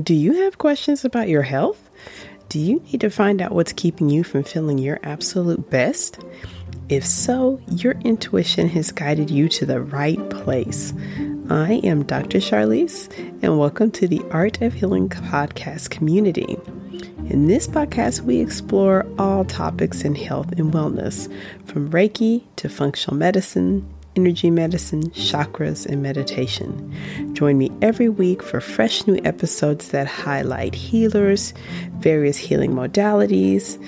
Do you have questions about your health? Do you need to find out what's keeping you from feeling your absolute best? If so, your intuition has guided you to the right place. I am Dr. Charlise, and welcome to the Art of Healing podcast community. In this podcast, we explore all topics in health and wellness, from Reiki to functional medicine, energy medicine, chakras, and meditation. Join me every week for fresh new episodes that highlight healers, various healing modalities,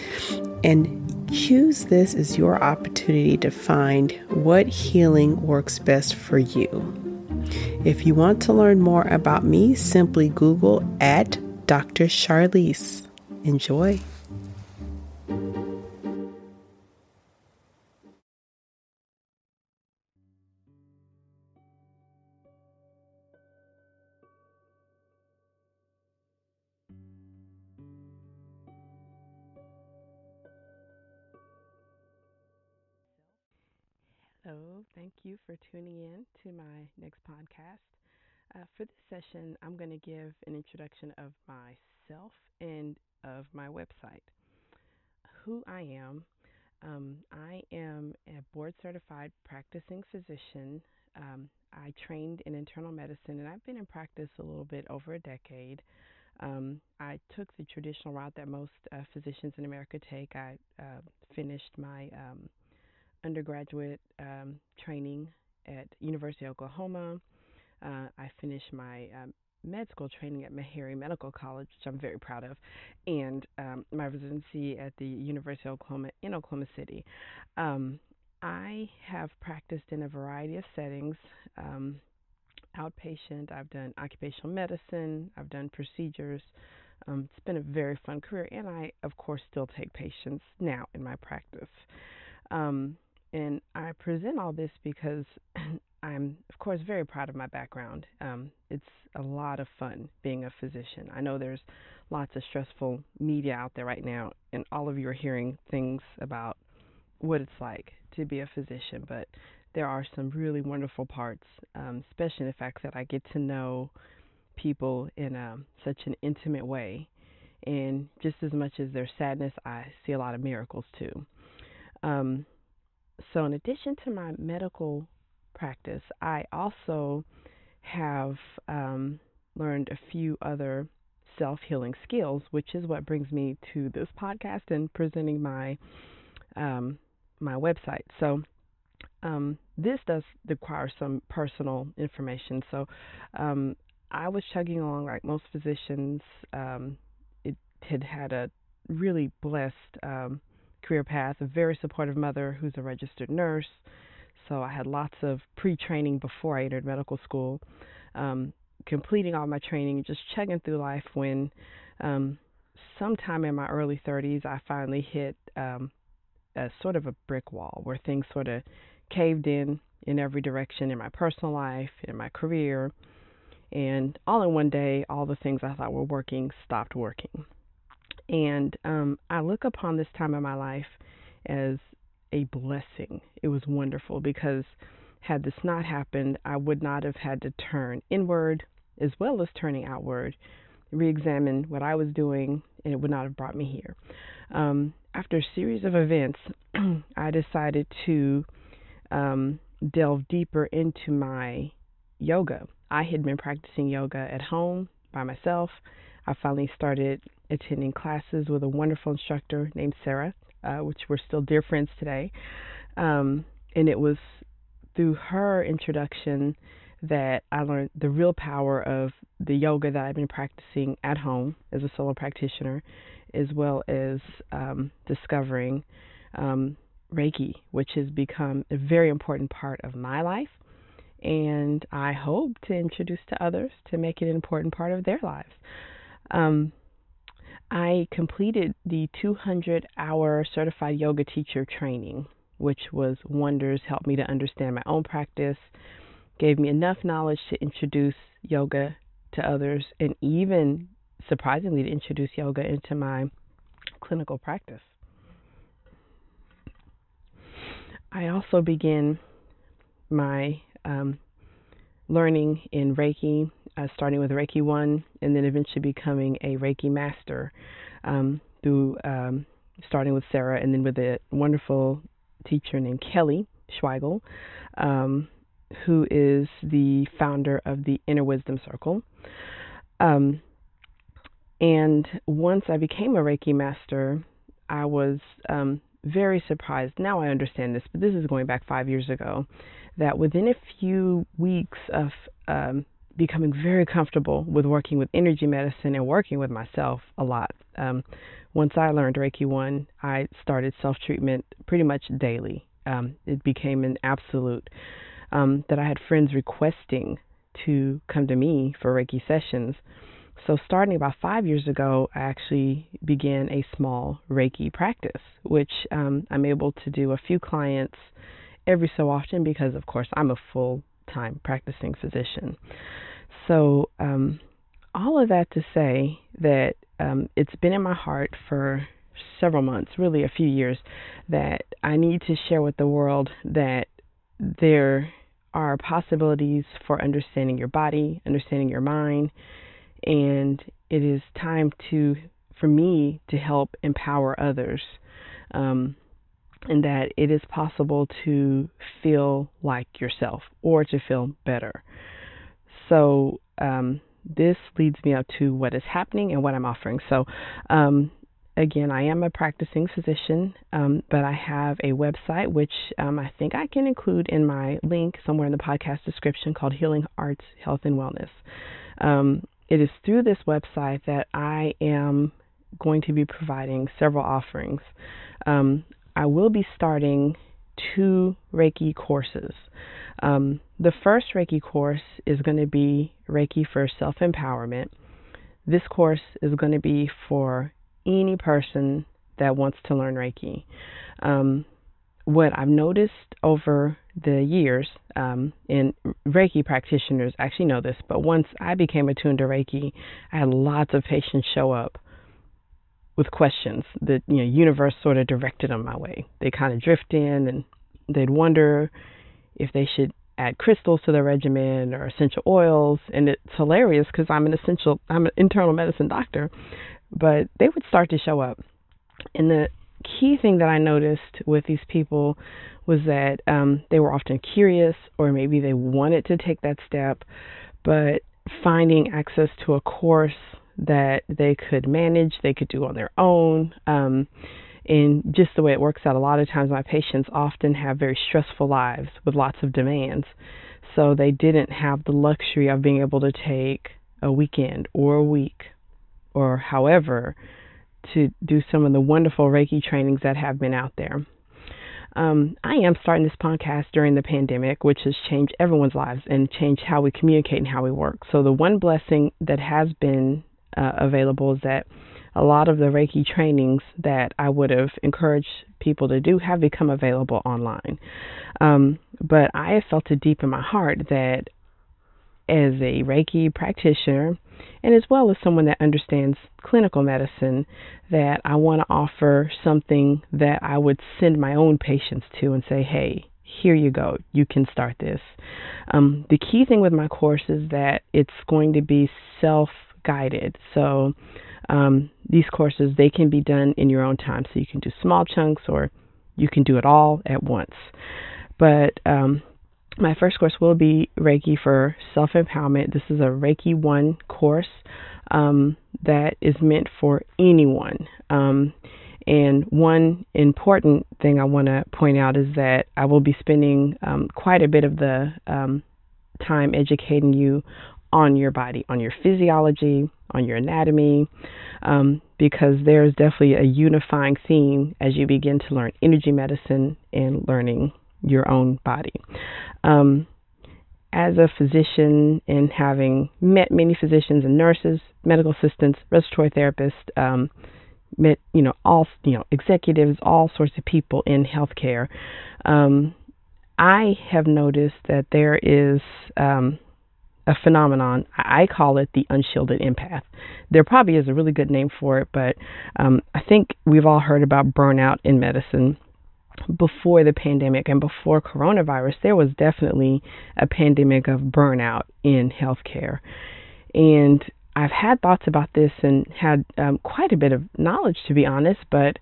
and choose this as your opportunity to find what healing works best for you. If you want to learn more about me, simply Google at Dr. Charlise. Enjoy. Hello, thank you for tuning in to my next podcast. Uh, for this session, I'm going to give an introduction of myself and of my website. Who I am. Um, I am a board certified practicing physician. Um, I trained in internal medicine and I've been in practice a little bit over a decade. Um, I took the traditional route that most uh, physicians in America take. I uh, finished my um, undergraduate um, training at University of Oklahoma. Uh, I finished my um, med school training at Meharry Medical College, which I'm very proud of, and um, my residency at the University of Oklahoma in Oklahoma City. Um, I have practiced in a variety of settings. Um, outpatient, I've done occupational medicine, I've done procedures. Um, it's been a very fun career, and I, of course, still take patients now in my practice. Um, and I present all this because I'm, of course, very proud of my background. Um, it's a lot of fun being a physician. I know there's lots of stressful media out there right now, and all of you are hearing things about what it's like to be a physician, but there are some really wonderful parts, um, especially the fact that I get to know people in a, such an intimate way. And just as much as there's sadness, I see a lot of miracles too. Um, so, in addition to my medical practice, I also have um, learned a few other self healing skills, which is what brings me to this podcast and presenting my um, my website. So, um, this does require some personal information. So, um, I was chugging along like most physicians. Um, it had had a really blessed um, career path, a very supportive mother who's a registered nurse. So I had lots of pre training before I entered medical school, um, completing all my training, just chugging through life when um, sometime in my early 30s, I finally hit um, a sort of a brick wall where things sort of caved in in every direction in my personal life, in my career. And all in one day, all the things I thought were working stopped working. And um, I look upon this time of my life as a blessing. It was wonderful because had this not happened, I would not have had to turn inward as well as turning outward, re examine what I was doing, and it would not have brought me here. Um, after a series of events, I decided to um, delve deeper into my yoga. I had been practicing yoga at home by myself. I finally started attending classes with a wonderful instructor named Sarah, uh, which we're still dear friends today. Um, and it was through her introduction that I learned the real power of the yoga that I've been practicing at home as a solo practitioner, as well as um, discovering um, Reiki, which has become a very important part of my life. And I hope to introduce to others to make it an important part of their lives. Um, I completed the 200 hour certified yoga teacher training, which was wonders, helped me to understand my own practice, gave me enough knowledge to introduce yoga to others, and even surprisingly to introduce yoga into my clinical practice. I also began my um, learning in Reiki, uh, starting with Reiki 1, and then eventually becoming a Reiki master um, through um, starting with Sarah and then with a wonderful teacher named Kelly Schweigel, um, who is the founder of the Inner Wisdom Circle. Um, and once I became a Reiki master, I was um, very surprised. Now I understand this, but this is going back five years ago. That within a few weeks of um, becoming very comfortable with working with energy medicine and working with myself a lot, um, once I learned Reiki 1, I started self treatment pretty much daily. Um, it became an absolute um, that I had friends requesting to come to me for Reiki sessions. So, starting about five years ago, I actually began a small Reiki practice, which um, I'm able to do a few clients every so often because, of course, I'm a full time practicing physician. So, um, all of that to say that um, it's been in my heart for several months, really a few years, that I need to share with the world that there are possibilities for understanding your body, understanding your mind, and it is time to for me to help empower others um, and that it is possible to feel like yourself or to feel better. So um, this leads me up to what is happening and what i'm offering. So um, again i am a practicing physician um, but i have a website which um, i think i can include in my link somewhere in the podcast description called healing arts health and wellness. Um, it is through this website that I am going to be providing several offerings. I will be starting two Reiki courses. Um, the first Reiki course is going to be Reiki for self empowerment. This course is going to be for any person that wants to learn Reiki. Um, what I've noticed over the years, um, and Reiki practitioners actually know this, but once I became attuned to Reiki, I had lots of patients show up with questions. The you know universe sort of directed them my way. They kind of drift in and they'd wonder if they should add crystals to their regimen or essential oils, and it's hilarious because I'm an essential, I'm an internal medicine doctor, but they would start to show up, and the key thing that I noticed with these people was that um, they were often curious or maybe they wanted to take that step, but finding access to a course that they could manage, they could do on their own. Um, and just the way it works out, a lot of times my patients often have very stressful lives with lots of demands. So they didn't have the luxury of being able to take a weekend or a week or however to do some of the wonderful Reiki trainings that have been out there. Um, I am starting this podcast during the pandemic, which has changed everyone's lives and changed how we communicate and how we work. So, the one blessing that has been uh, available is that a lot of the Reiki trainings that I would have encouraged people to do have become available online. Um, but I have felt it deep in my heart that as a Reiki practitioner, and as well as someone that understands clinical medicine, that I want to offer something that I would send my own patients to and say, hey, here you go, you can start this. Um, the key thing with my course is that it's going to be self guided. So um, these courses, they can be done in your own time. So you can do small chunks or you can do it all at once. But um, my first course will be Reiki for self empowerment. This is a Reiki 1 course um, that is meant for anyone. Um, and one important thing I want to point out is that I will be spending um, quite a bit of the um, time educating you on your body, on your physiology, on your anatomy, um, because there's definitely a unifying theme as you begin to learn energy medicine and learning your own body. Um, as a physician and having met many physicians and nurses, medical assistants, respiratory therapists, um, met you know all you know executives, all sorts of people in healthcare, um, I have noticed that there is um, a phenomenon. I call it the unshielded empath. There probably is a really good name for it, but um, I think we've all heard about burnout in medicine before the pandemic and before coronavirus, there was definitely a pandemic of burnout in healthcare. And I've had thoughts about this and had um, quite a bit of knowledge, to be honest. But,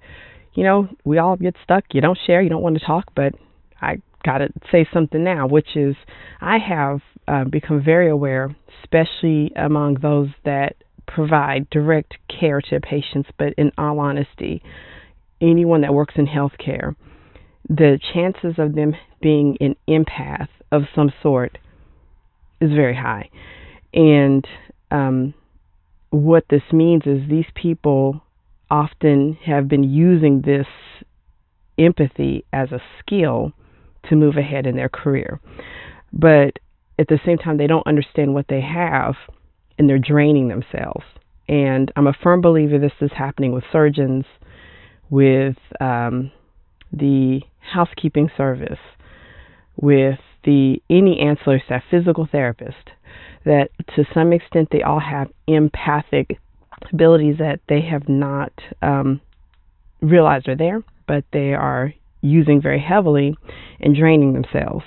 you know, we all get stuck. You don't share, you don't want to talk, but I got to say something now, which is I have uh, become very aware, especially among those that provide direct care to patients, but in all honesty, anyone that works in healthcare, the chances of them being an empath of some sort is very high. And um, what this means is these people often have been using this empathy as a skill to move ahead in their career. But at the same time, they don't understand what they have and they're draining themselves. And I'm a firm believer this is happening with surgeons, with um, the housekeeping service, with the any ancillary staff, physical therapist, that to some extent they all have empathic abilities that they have not um, realized are there, but they are using very heavily and draining themselves.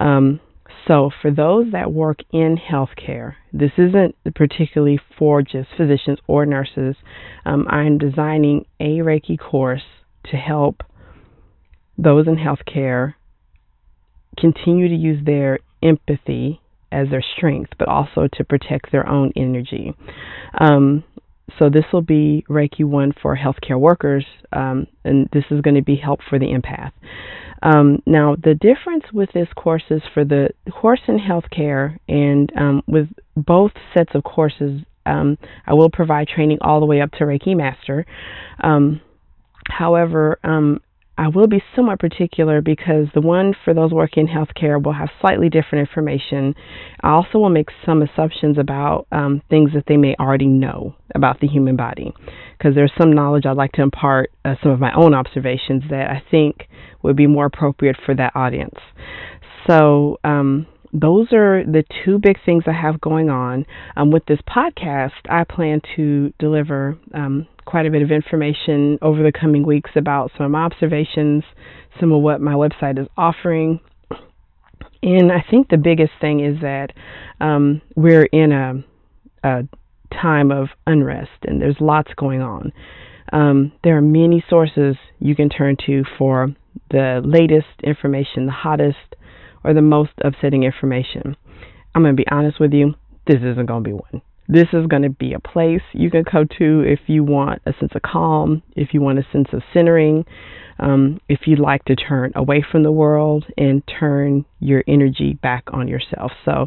Um, so, for those that work in healthcare, this isn't particularly for just physicians or nurses. Um, I'm designing a Reiki course to help those in healthcare continue to use their empathy as their strength, but also to protect their own energy. Um, so this will be Reiki 1 for healthcare workers, um, and this is going to be help for the empath. Um, now, the difference with this course is for the course in healthcare and um, with both sets of courses, um, I will provide training all the way up to Reiki Master. Um, however, um, I will be somewhat particular because the one for those working in healthcare will have slightly different information. I also will make some assumptions about um, things that they may already know about the human body because there's some knowledge I'd like to impart, uh, some of my own observations that I think would be more appropriate for that audience. So, um, those are the two big things I have going on. Um, with this podcast, I plan to deliver um, quite a bit of information over the coming weeks about some of my observations, some of what my website is offering. And I think the biggest thing is that um, we're in a, a, time of unrest and there's lots going on. Um, there are many sources you can turn to for the latest information, the hottest or the most upsetting information. I'm going to be honest with you, this isn't going to be one. This is going to be a place you can go to if you want a sense of calm, if you want a sense of centering, um, if you'd like to turn away from the world and turn your energy back on yourself. So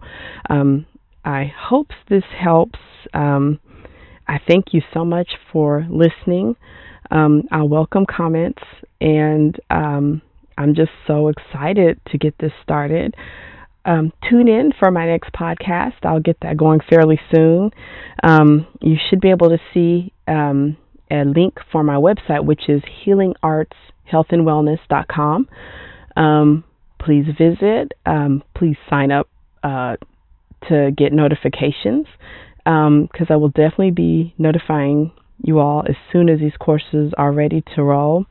um, I hope this helps. Um, I thank you so much for listening. Um, I welcome comments, and um, I'm just so excited to get this started um, tune in for my next podcast. I'll get that going fairly soon. Um, you should be able to see um, a link for my website, which is healingartshealthandwellness.com. Um, please visit. Um, please sign up uh, to get notifications because um, I will definitely be notifying you all as soon as these courses are ready to roll.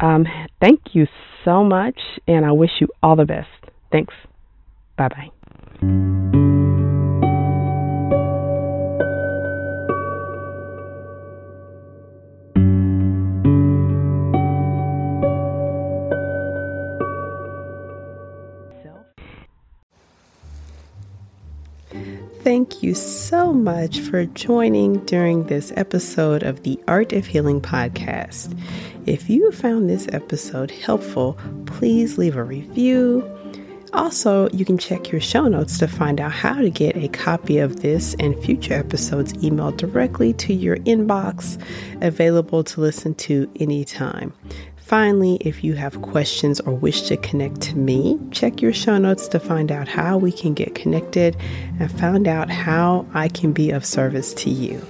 Um, thank you so much, and I wish you all the best. Thanks. Bye bye. Thank you so much for joining during this episode of the Art of Healing podcast. If you found this episode helpful, please leave a review also, you can check your show notes to find out how to get a copy of this and future episodes emailed directly to your inbox, available to listen to anytime. Finally, if you have questions or wish to connect to me, check your show notes to find out how we can get connected and find out how I can be of service to you.